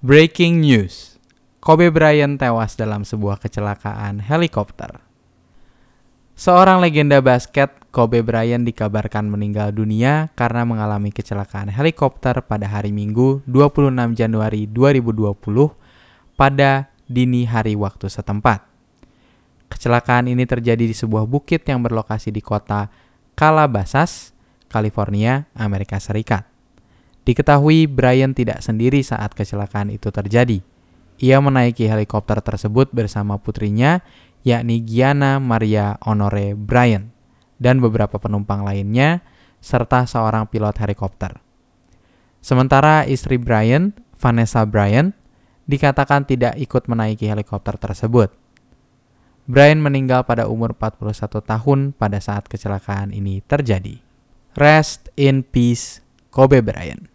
Breaking news. Kobe Bryant tewas dalam sebuah kecelakaan helikopter. Seorang legenda basket, Kobe Bryant dikabarkan meninggal dunia karena mengalami kecelakaan helikopter pada hari Minggu 26 Januari 2020 pada dini hari waktu setempat. Kecelakaan ini terjadi di sebuah bukit yang berlokasi di kota Calabasas, California, Amerika Serikat. Diketahui Brian tidak sendiri saat kecelakaan itu terjadi. Ia menaiki helikopter tersebut bersama putrinya, yakni Gianna Maria Honore Brian, dan beberapa penumpang lainnya, serta seorang pilot helikopter. Sementara istri Brian, Vanessa Brian, dikatakan tidak ikut menaiki helikopter tersebut. Brian meninggal pada umur 41 tahun pada saat kecelakaan ini terjadi. Rest in peace, Kobe Bryant.